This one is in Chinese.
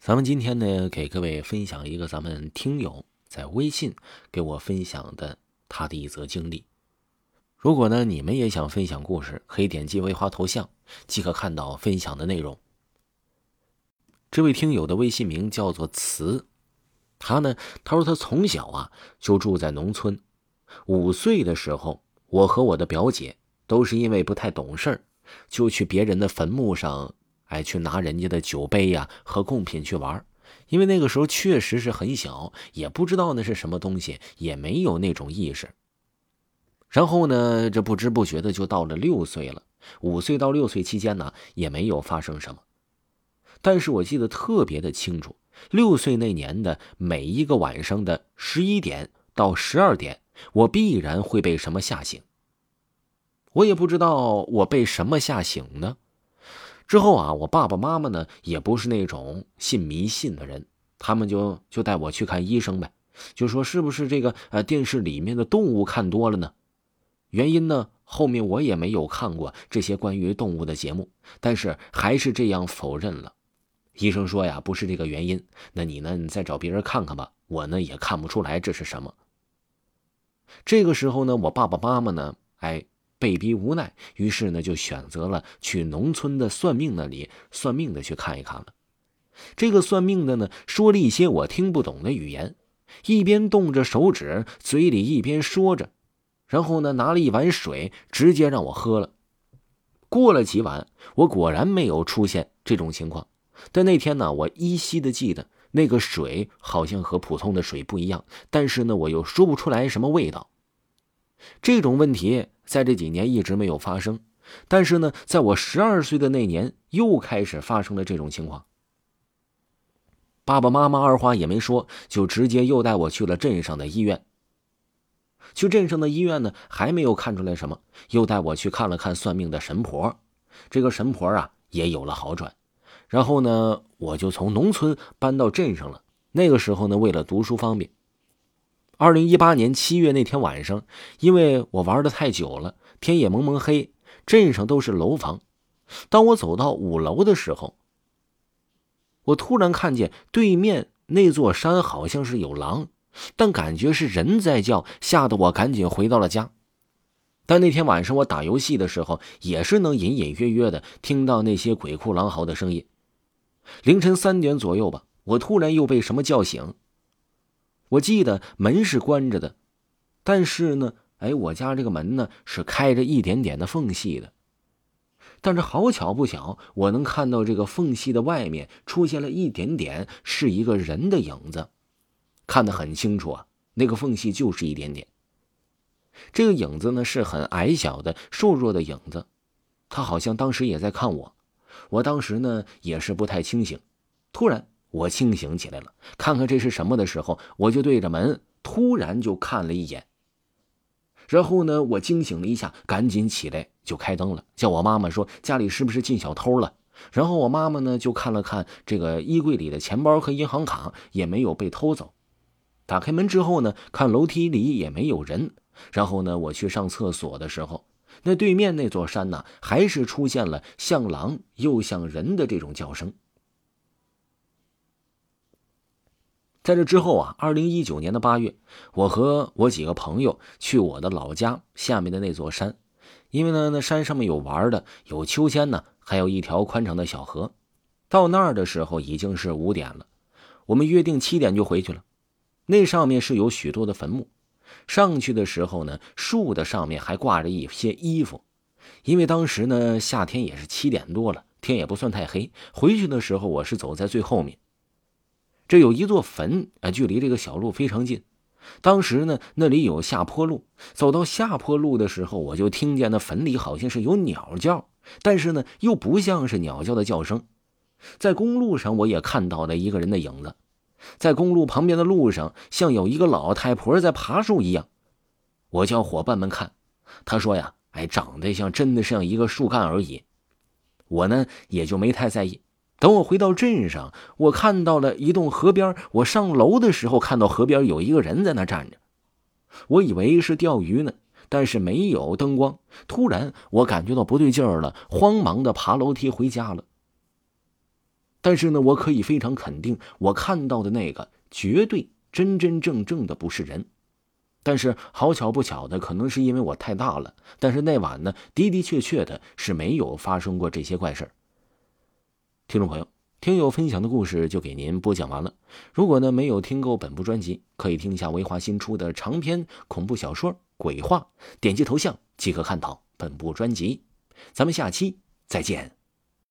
咱们今天呢，给各位分享一个咱们听友在微信给我分享的他的一则经历。如果呢，你们也想分享故事，可以点击微花头像，即可看到分享的内容。这位听友的微信名叫做慈，他呢，他说他从小啊就住在农村，五岁的时候，我和我的表姐都是因为不太懂事儿就去别人的坟墓上。哎，去拿人家的酒杯呀和贡品去玩，因为那个时候确实是很小，也不知道那是什么东西，也没有那种意识。然后呢，这不知不觉的就到了六岁了。五岁到六岁期间呢，也没有发生什么。但是我记得特别的清楚，六岁那年的每一个晚上的十一点到十二点，我必然会被什么吓醒。我也不知道我被什么吓醒呢。之后啊，我爸爸妈妈呢也不是那种信迷信的人，他们就就带我去看医生呗，就说是不是这个呃电视里面的动物看多了呢？原因呢，后面我也没有看过这些关于动物的节目，但是还是这样否认了。医生说呀，不是这个原因，那你呢，你再找别人看看吧。我呢也看不出来这是什么。这个时候呢，我爸爸妈妈呢，哎。被逼无奈，于是呢，就选择了去农村的算命那里算命的去看一看了。这个算命的呢，说了一些我听不懂的语言，一边动着手指，嘴里一边说着，然后呢，拿了一碗水，直接让我喝了。过了几晚，我果然没有出现这种情况。但那天呢，我依稀的记得那个水好像和普通的水不一样，但是呢，我又说不出来什么味道。这种问题。在这几年一直没有发生，但是呢，在我十二岁的那年又开始发生了这种情况。爸爸妈妈二话也没说，就直接又带我去了镇上的医院。去镇上的医院呢，还没有看出来什么，又带我去看了看算命的神婆。这个神婆啊，也有了好转。然后呢，我就从农村搬到镇上了。那个时候呢，为了读书方便。二零一八年七月那天晚上，因为我玩的太久了，天也蒙蒙黑，镇上都是楼房。当我走到五楼的时候，我突然看见对面那座山好像是有狼，但感觉是人在叫，吓得我赶紧回到了家。但那天晚上我打游戏的时候，也是能隐隐约约的听到那些鬼哭狼嚎的声音。凌晨三点左右吧，我突然又被什么叫醒。我记得门是关着的，但是呢，哎，我家这个门呢是开着一点点的缝隙的。但是好巧不巧，我能看到这个缝隙的外面出现了一点点，是一个人的影子，看得很清楚啊。那个缝隙就是一点点。这个影子呢是很矮小的、瘦弱的影子，他好像当时也在看我。我当时呢也是不太清醒，突然。我清醒起来了，看看这是什么的时候，我就对着门突然就看了一眼。然后呢，我惊醒了一下，赶紧起来就开灯了，叫我妈妈说家里是不是进小偷了。然后我妈妈呢就看了看这个衣柜里的钱包和银行卡，也没有被偷走。打开门之后呢，看楼梯里也没有人。然后呢，我去上厕所的时候，那对面那座山呢，还是出现了像狼又像人的这种叫声。在这之后啊，二零一九年的八月，我和我几个朋友去我的老家下面的那座山，因为呢，那山上面有玩的，有秋千呢，还有一条宽敞的小河。到那儿的时候已经是五点了，我们约定七点就回去了。那上面是有许多的坟墓，上去的时候呢，树的上面还挂着一些衣服，因为当时呢夏天也是七点多了，天也不算太黑。回去的时候我是走在最后面。这有一座坟啊，距离这个小路非常近。当时呢，那里有下坡路，走到下坡路的时候，我就听见那坟里好像是有鸟叫，但是呢，又不像是鸟叫的叫声。在公路上，我也看到了一个人的影子，在公路旁边的路上，像有一个老太婆在爬树一样。我叫伙伴们看，他说呀，哎，长得像，真的像一个树干而已。我呢，也就没太在意。等我回到镇上，我看到了一栋河边。我上楼的时候，看到河边有一个人在那站着，我以为是钓鱼呢，但是没有灯光。突然，我感觉到不对劲儿了，慌忙的爬楼梯回家了。但是呢，我可以非常肯定，我看到的那个绝对真真正正的不是人。但是好巧不巧的，可能是因为我太大了。但是那晚呢，的的确确的是没有发生过这些怪事听众朋友，听友分享的故事就给您播讲完了。如果呢没有听够本部专辑，可以听一下维华新出的长篇恐怖小说《鬼话》，点击头像即可看到本部专辑。咱们下期再见。